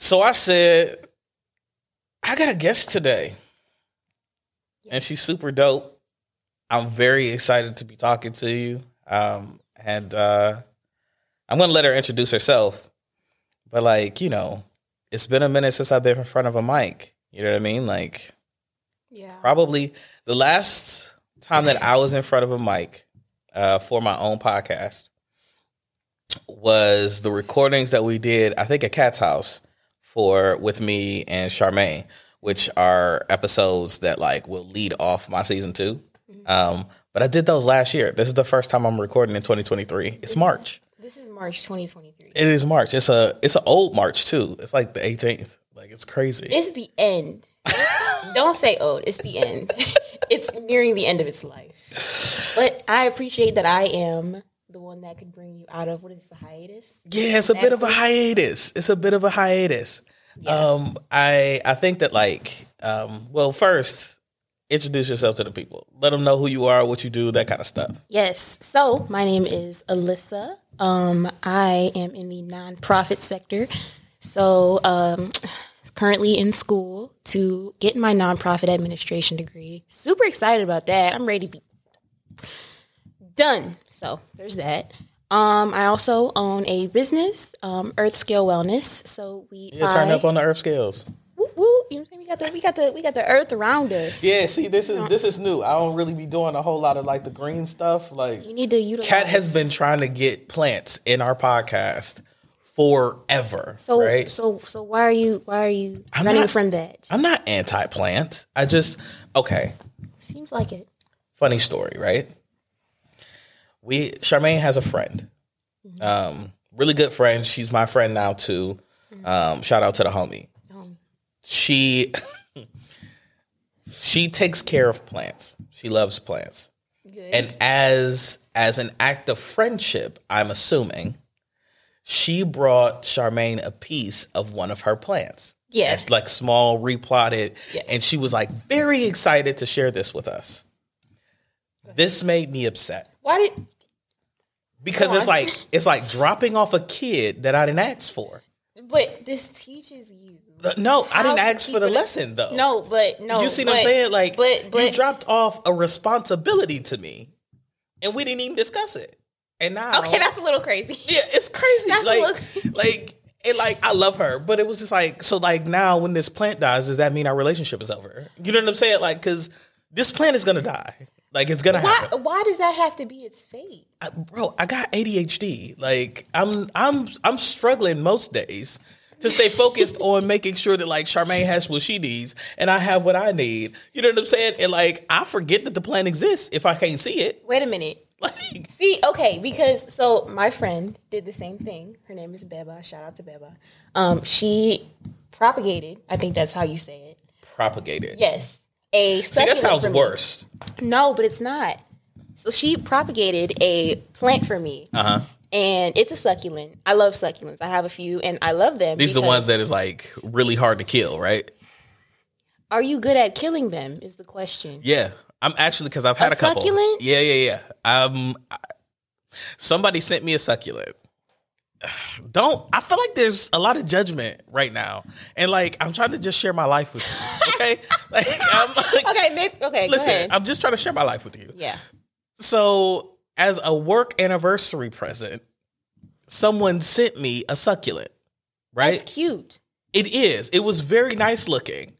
So I said, I got a guest today. And she's super dope. I'm very excited to be talking to you. Um, and uh, I'm going to let her introduce herself. But, like, you know, it's been a minute since I've been in front of a mic. You know what I mean? Like, Yeah. probably the last time that I was in front of a mic uh, for my own podcast was the recordings that we did, I think, at Kat's House for with me and Charmaine, which are episodes that like will lead off my season 2 Um, but I did those last year. This is the first time I'm recording in 2023. It's March. This is March 2023. It is March. It's a it's an old March too. It's like the 18th. Like it's crazy. It's the end. Don't say old. It's the end. it's nearing the end of its life. But I appreciate that I am the one that could bring you out of what is the hiatus. Yeah, it's a bit of a hiatus. It's a bit of a hiatus. Um, I I think that like, um, well, first introduce yourself to the people. Let them know who you are, what you do, that kind of stuff. Yes. So my name is Alyissa. Um, I am in the nonprofit sector. So um, currently in school to get my nonprofit administration degree. Super excited about that. I'm ready to be done. So there's that. Um, I also own a business, um, Earth Scale Wellness. So we Yeah, turn up on the earth scales. woo, woo, you know what I'm saying? We got the we got the we got the earth around us. Yeah, see, this is this is new. I don't really be doing a whole lot of like the green stuff. Like, You need to utilize. Kat has been trying to get plants in our podcast forever. So right? so so why are you why are you I'm running not- from that? I'm not anti-plant. I just okay. Seems like it. funny story, right? We Charmaine has a friend, um, really good friend. She's my friend now too. Um, shout out to the homie. She she takes care of plants. She loves plants, good. and as as an act of friendship, I'm assuming she brought Charmaine a piece of one of her plants. Yeah. it's like small, replotted, Yeah. and she was like very excited to share this with us. This made me upset why did because it's like it's like dropping off a kid that I didn't ask for. but this teaches you. Uh, no, I didn't ask for the it- lesson though. No, but no. You see but, what I'm saying? Like, but but you dropped off a responsibility to me, and we didn't even discuss it. And now, okay, that's a little crazy. yeah, it's crazy. That's a like, little- like, and like, I love her, but it was just like, so like now, when this plant dies, does that mean our relationship is over? You know what I'm saying? Like, because this plant is gonna die. Like, it's gonna Why happen. why does that have to be its fate? I, bro, I got ADHD. Like I'm I'm I'm struggling most days to stay focused on making sure that like Charmaine has what she needs and I have what I need. You know what I'm saying? And like I forget that the plan exists if I can't see it. Wait a minute. Like See, okay, because so my friend did the same thing. Her name is Beba. Shout out to Beba. Um, she propagated. I think that's how you say it. propagated. Yes, a See, that sounds worse. No, but it's not. So she propagated a plant for me, Uh huh. and it's a succulent. I love succulents. I have a few, and I love them. These are the ones that is like really hard to kill, right? Are you good at killing them? Is the question. Yeah, I'm actually because I've had a, A couple. succulent? Yeah, yeah, yeah. Um, somebody sent me a succulent. Don't I feel like there's a lot of judgment right now, and like I'm trying to just share my life with you. Okay, like I'm like, Okay, maybe. Okay, go listen, ahead. I'm just trying to share my life with you. yeah. So, as a work anniversary present, someone sent me a succulent. Right? That's cute. It is. It was very nice looking,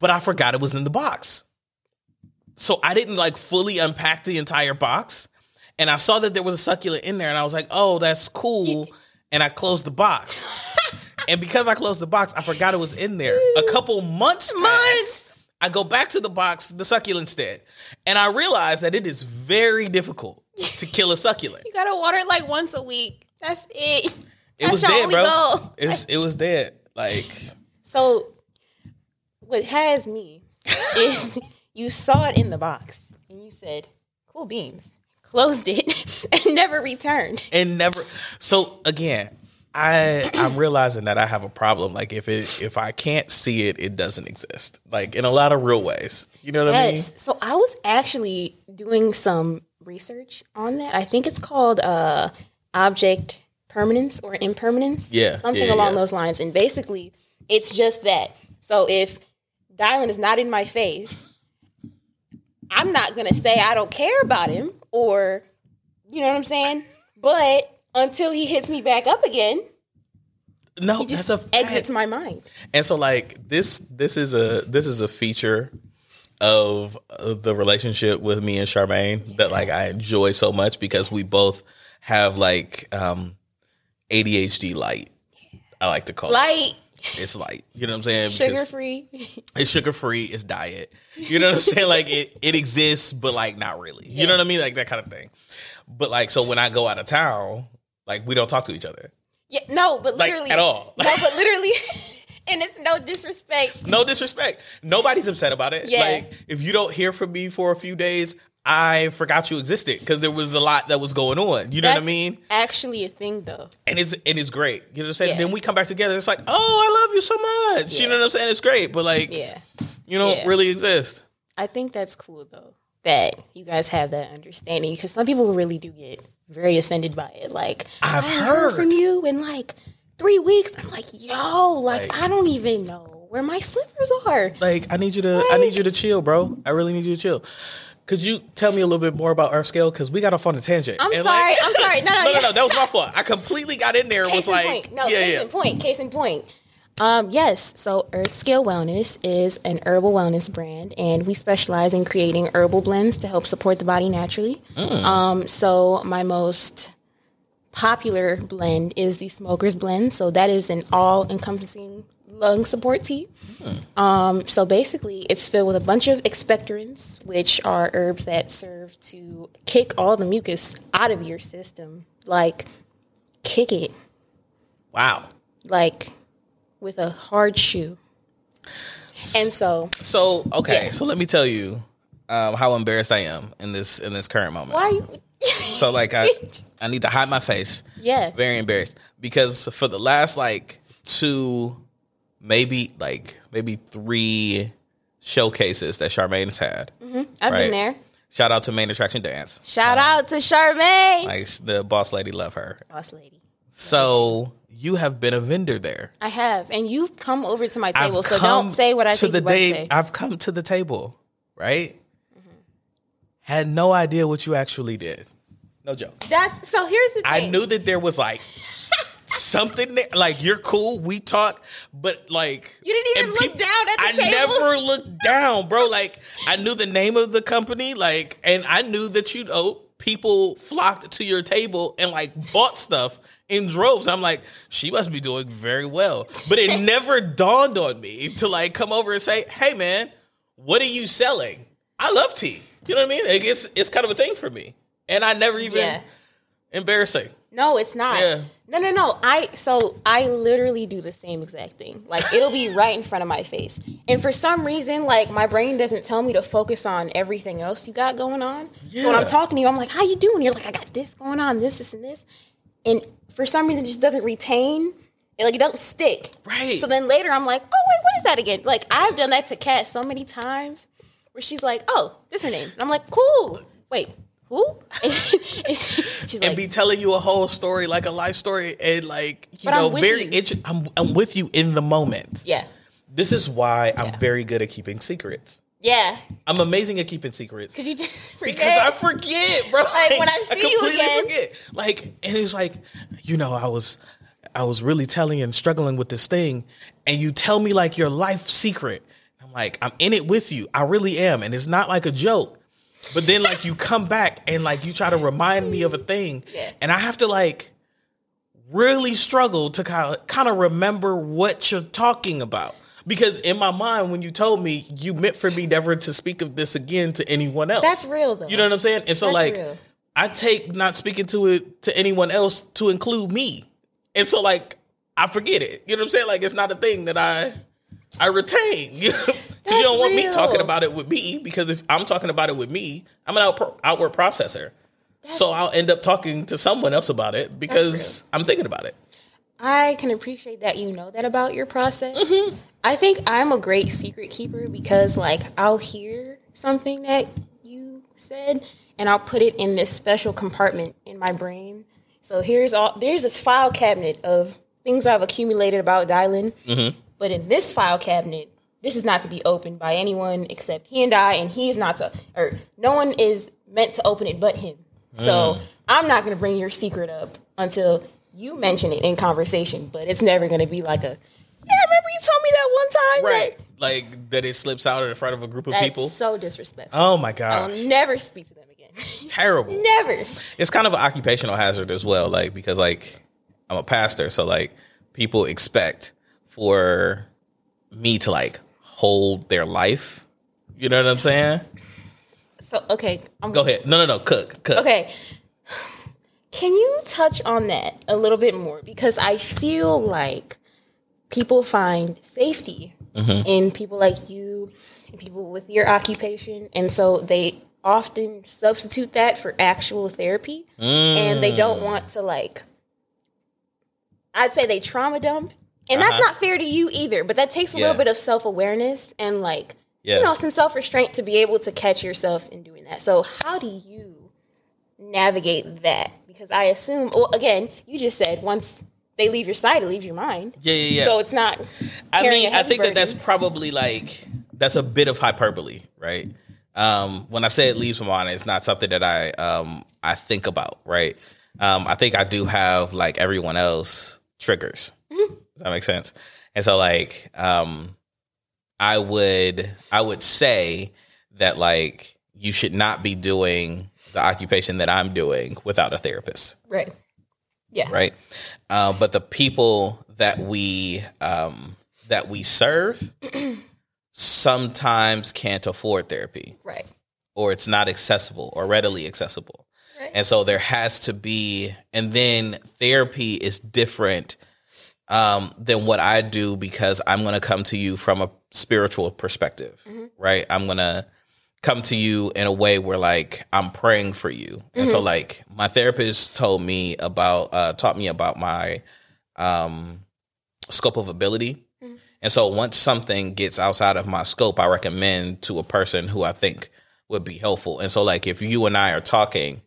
but I forgot it was in the box. So I didn't like fully unpack the entire box. And I saw that there was a succulent in there, and I was like, oh, that's cool. And I closed the box. and because I closed the box, I forgot it was in there. A couple months Months. passed. I go back to the box, the succulent's dead. And I realize that it is very difficult to kill a succulent. You gotta water it like once a week. That's it. It That's was your dead, only bro. goal. It's, it was dead. Like, So, what has me is you saw it in the box and you said, "Cool beans." Closed it and never returned. and never so again i i'm realizing that i have a problem like if it if i can't see it it doesn't exist like in a lot of real ways you know what i mean Yes. So I was actually doing some research on that. I think it's called uh, object permanence or impermanence. Yeah, Something yeah, along yeah. those lines. And basically, it's just that. So if Dylan is not in my face, I'm not to say I don't care about him or, you know what I'm saying? But until he hits me back up again, No, he just that's a exits my mind. And so like this this is a this is a feature of uh, the relationship with me and Charmaine that like I enjoy so much because we both have like um ADHD light. I like to call Light, it. It's light. You know what I'm saying? sugar free. It's sugar free. It's diet. You know what I'm saying? Like it, it exists, but like not really. You know what I mean? Like that kind of thing. But like, so when I go out of town, like we don't talk to each other. Yeah, no, but Like, literally at all. No, but literally, and it's no disrespect. No disrespect. Nobody's upset about it. Yeah. Like if you don't hear from me for a few days, I forgot you existed because there was a lot that was going on. You know what I mean? Actually, a thing though. And it's and it's great. You know what I'm saying? Yeah. Then we come back together. It's like, oh, I love you so much. You know what I'm saying? It's great, but like, Yeah, you don't Yeah. really exist. I think that's cool though that you guys have that understanding because some people really do get very offended by it. Like I've I ain't heard. from you in like three weeks. I'm like, yo, like, Like- I don't even know where my slippers are. Like, I need you to, I need you to chill, bro. I really need you to chill. Could you tell me a little bit more about Earth Scale? Because we got off on a tangent. I'm And, sorry. like- I'm sorry. No, no, no, no, yeah. no. That was my fault. I completely got in there and was Case in like, point. No, yeah, case yeah. in point. Case in point. Um, yes, so Earth Scale Wellness is an herbal wellness brand, and we specialize in creating herbal blends to help support the body naturally. Mm. Um, so my most popular blend is the Smoker's Blend. So that is an all-encompassing lung support tea. Um, so basically, it's filled with a bunch of expectorants, which are herbs that serve to kick all the mucus out of your system, like kick it Wow. like with a hard shoe. And so, So okay, Yeah. so let me tell you um, how embarrassed I am in this in this current moment. why? So like I I need to hide my face. yeah, Very embarrassed because for the last like two, maybe like maybe three showcases that Charmaine has had. Mm-hmm. I've right. been there. Shout out to Main Attraction Dance. Shout um, out to Charmaine, Like the boss lady, love her. boss lady. So you have been a vendor there. I have, and you've come over to my I've table, so don't say what I to the day. say. I've come to the table, right? Mm-hmm. Had no idea what you actually did. No joke. That's so. Here's the thing. I knew that there was like something there, like you're cool, we talk, but like You didn't even look down at the I table? never looked down, bro. Like I knew the name of the company, like, and I knew that you know people flocked to your table and like bought stuff in droves. I'm like, she must be doing very well, but it never dawned on me to like come over and say, hey man, what are you selling? I love tea. You know what I mean? Like, it's it's kind of a thing for me, and I never even Yeah. embarrassing. No, it's not. Yeah. No, no, no. I so I literally do the same exact thing. Like it'll be right in front of my face. And for some reason, like my brain doesn't tell me to focus on everything else you got going on. So when I'm talking to you, I'm like, "How you doing?" You're like, "I got this going on, this, this, and this." And for some reason, it just doesn't retain. It, like it don't stick. Right. So then later, I'm like, "Oh wait, what is that again?" Like I've done that to Kat so many times, where she's like, "Oh, this is her name," and I'm like, "Cool." Wait, who? And and like, be telling you a whole story, like a life story, and like you But I'm know, very. you. Inter- I'm I'm with you in the moment. "Yeah, This is why I'm very good at keeping secrets. yeah." I'm amazing at keeping secrets Cause you just forget. because I forget, bro. Like, when I see you again. forget. Like, and it's like, you know, I was, I was really telling and struggling with this thing, and you tell me like your life secret. I'm like, I'm in it with you. I really am, and it's not like a joke. But then like you come back and like you try to remind me of a thing, Yeah. and I have to like really struggle to kind of kind of remember what you're talking about. Because in my mind, when you told me, you meant for me never to speak of this again to anyone else. That's real, though. You know what I'm saying? And so, That's like, real. I take not speaking to it to anyone else to include me, and so like I forget it. You know what I'm saying? Like it's not a thing that I I retain. You you don't want me talking about it with me because if I'm talking about it with me, I'm an out, outward processor. so I'll end up talking to someone else about it because I'm thinking about it. I can appreciate that you know that about your process. Mm-hmm. I think I'm a great secret keeper because, like, I'll hear something that you said and I'll put it in this special compartment in my brain So here's all there's this file cabinet of things I've accumulated about Dylan. Mm-hmm. But in this file cabinet, this is not to be opened by anyone except he and I, and he is not to, or no one is meant to open it but him. So Mm. I'm not going to bring your secret up until you mention it in conversation. But it's never going to be like a, yeah, remember you told me that one time, Right. That- Like that it slips out in front of a group of That's people. so disrespectful. Oh my god. I'll never speak to them again. Terrible. never. It's kind of an occupational hazard as well, like because like I'm a pastor, so like people expect for me to like hold their life. You know what I'm saying? So okay, I'm Go ahead. No, no, no. Cook, cook. Okay. Can you touch on that a little bit more? Because I feel like people find safety mm-hmm. in people like you and people with your occupation. And so they often substitute that for actual therapy. And they don't mm. want to, like, I'd say they trauma dump. And that's not fair to you either, but that takes a Yeah. little bit of self awareness and, like, Yeah. you know, some self restraint to be able to catch yourself in doing that. So, how do you navigate that? Because I assume, well, again, you just said once they leave your side, it leaves your mind. Yeah, yeah, yeah. So it's not. I mean, I think that that's probably like that's a bit of hyperbole, right? Um, when I say it leaves my mind, it's not something that I um, I think about, right? Um, I think I do have like everyone else triggers. Does that make sense? And so, like, um, I would I would say that like you should not be doing the occupation that I'm doing without a therapist right. Yeah. right? Uh, but the people that we um, that we serve sometimes can't afford therapy, Right. or it's not accessible or readily accessible, Right. and so there has to be. And then therapy is different um, than what I do because I'm going to come to you from a spiritual perspective, right? I'm going to come to you in a way where like I'm praying for you. And so like my therapist told me about uh taught me about my um scope of ability. And so once something gets outside of my scope, I recommend to a person who I think would be helpful. And so like if you and I are talking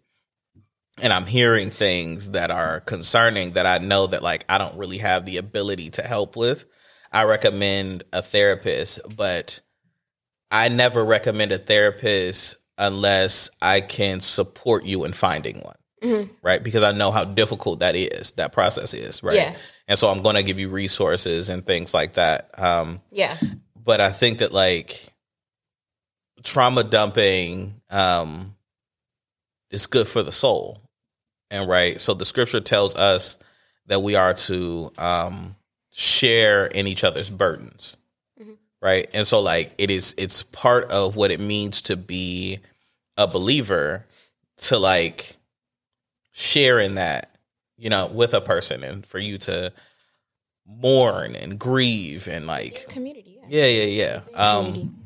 and I'm hearing things that are concerning that I know that like I don't really have the ability to help with, I recommend a therapist, but I never recommend a therapist unless I can support you in finding one. Right? Because I know how difficult that is, that process is, right? Yeah. And so I'm going to give you resources and things like that. Um, Yeah. but I think that like trauma dumping um is good for the soul. And right, so the scripture tells us that we are to um share in each other's burdens. Right? And so like it is it's part of what it means to be a believer to like share in that, you know, with a person and for you to mourn and grieve and like Community. Yeah. yeah, yeah, yeah. Um,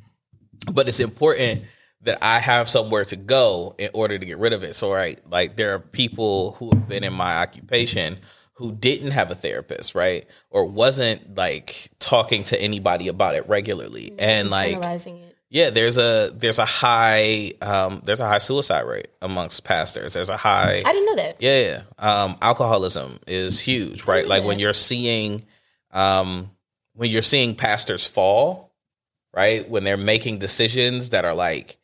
but it's important that I have somewhere to go in order to get rid of it. So, right, like there are people who have been in my occupation who didn't have a therapist, right, or wasn't like talking to anybody about it regularly, and like it. yeah, there's a there's a high um, there's a high suicide rate amongst pastors. There's a high I didn't know that. yeah, yeah. Um, alcoholism is huge, right? Like when you're seeing, um, when you're seeing pastors fall, right? When they're making decisions that are like,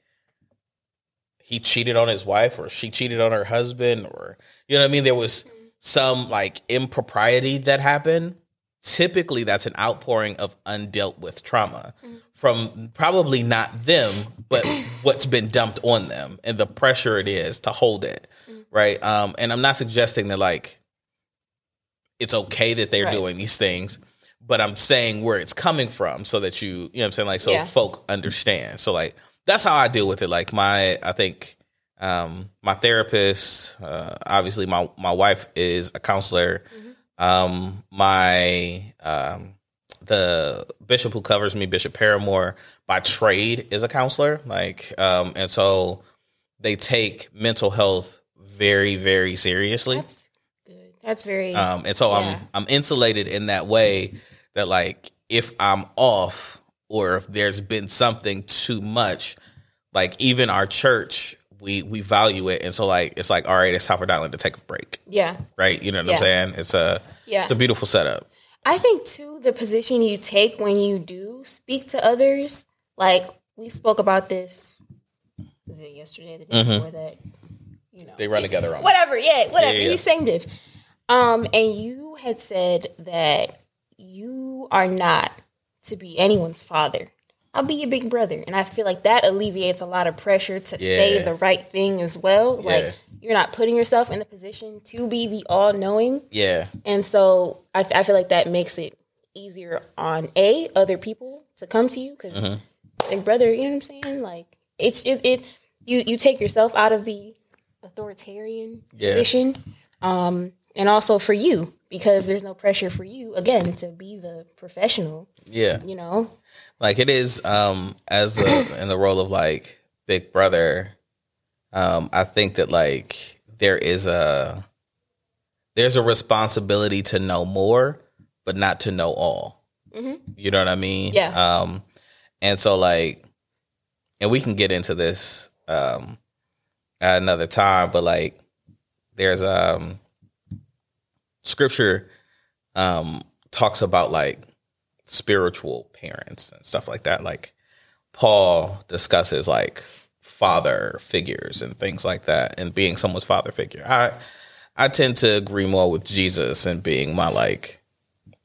he cheated on his wife, or she cheated on her husband, or you know what I mean. There was some like impropriety that happened. Typically, that's an outpouring of undealt with trauma from probably not them, but what's been dumped on them and the pressure it is to hold it right? Um, and I'm not suggesting that like it's okay that they're Right. doing these things, but I'm saying where it's coming from so that you, you know what I'm saying? Like, so Yeah. folk understand. So like, that's how I deal with it. Like my, I think, um, my therapist, uh, obviously my, my wife is a counselor. Um, my, um, the bishop who covers me, Bishop Paramore, by trade is a counselor. Like, um, and so they take mental health very, very seriously. That's good. That's very. Um, and so Yeah. I'm I'm insulated in that way that like if I'm off or if there's been something too much, like even our church we we value it, and so like it's like all right, it's time for Dylan to take a break, Yeah. right? You know what Yeah. I'm saying? It's a Yeah. it's a beautiful setup. I think too the position you take when you do speak to others, like we spoke about this was it yesterday, the day before that? You know. They run together on whatever, yeah, whatever. Yeah, yeah. You same diff. Um, and you had said that you are not to be anyone's father. I'll be your big brother. And I feel like that alleviates a lot of pressure to say the right thing as well. Yeah. Like you're not putting yourself in a position to be the all knowing. Yeah, And so I, I feel like that makes it easier on a other people to come to you because Mm-hmm. big brother, you know what I'm saying? Like it's it, it you you take yourself out of the authoritarian Yeah. position, um, and also for you because there's no pressure for you again to be the professional. yeah. You know, like it is um as a, in the role of like big brother um i think that like there is a there's a responsibility to know more but not to know all you know what i mean Yeah. um and so like and we can get into this um at another time but like there's um scripture um talks about like spiritual parents and stuff like that. Like Paul discusses like father figures and things like that and being someone's father figure. I I tend to agree more with Jesus and being my like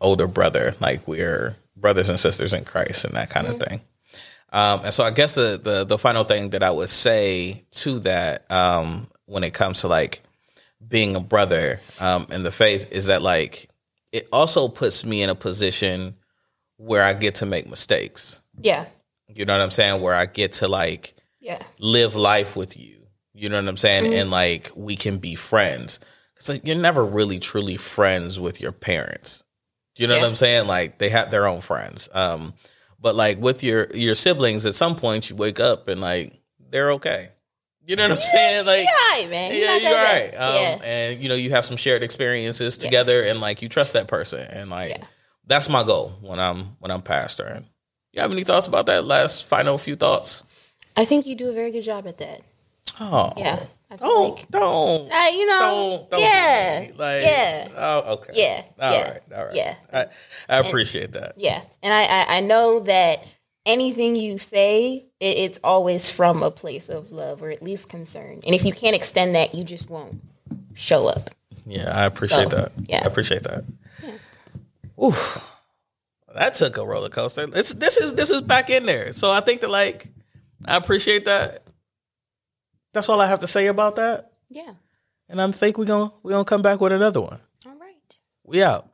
older brother. Like we're brothers and sisters in Christ and that kind of thing. Um, and so I guess the, the the final thing that I would say to that um, when it comes to like being a brother um, in the faith is that like it also puts me in a position where I get to make mistakes. yeah, You know what I'm saying? Where I get to like yeah, live life with you. You know what I'm saying? And like we can be friends. It's like you're never really truly friends with your parents. You know Yeah. what I'm saying? Like they have their own friends. Um, but like with your your siblings, at some point you wake up and like they're okay. You know what I'm saying? Like yeah, right, man. yeah, you're right. Um, yeah, And you know, you have some shared experiences together, and like you trust that person, and like Yeah. that's my goal when I'm when I'm past her. And you have any thoughts about that? Last final few thoughts. I think you do a very good job at that. Oh, Yeah, I Don't like don't uh, you know, don't don't. yeah. Like, yeah. Oh, okay. Yeah, All yeah, right. All right. yeah. I, I appreciate that. Yeah, and I, I I know that anything you say, it, it's always from a place of love or at least concern. And if you can't extend that, you just won't show up. Yeah, I appreciate So, that. yeah. I appreciate that. Oof. That took a roller coaster. It's, this is this is back in there. So I think that like I appreciate that. That's all I have to say about that. Yeah. And I think we're gonna we're gonna come back with another one. All right. We out.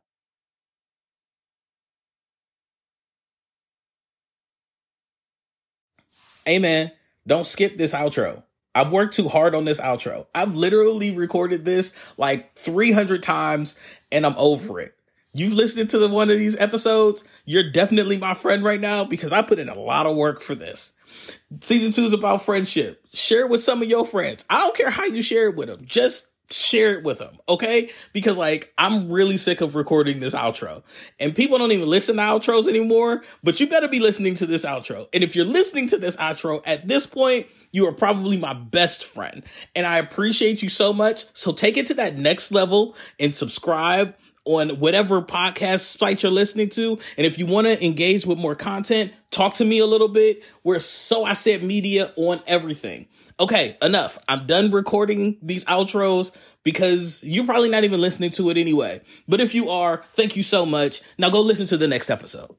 Hey man, don't skip this outro. I've worked too hard on this outro. I've literally recorded this like 300 times and I'm over it. You've listened to the, one of these episodes, you're definitely my friend right now because I put in a lot of work for this. Season two is about friendship. Share it with some of your friends. I don't care how you share it with them. Just share it with them, okay? Because like I'm really sick of recording this outro. And people don't even listen to outros anymore, but you better be listening to this outro. And if you're listening to this outro at this point, you are probably my best friend. And I appreciate you so much. So take it to that next level and subscribe on whatever podcast site you're listening to. And if you want to engage with more content, talk to me a little bit. We're So I Said Media on everything. Okay, enough. I'm done recording these outros because you're probably not even listening to it anyway. But if you are, thank you so much. Now go listen to the next episode.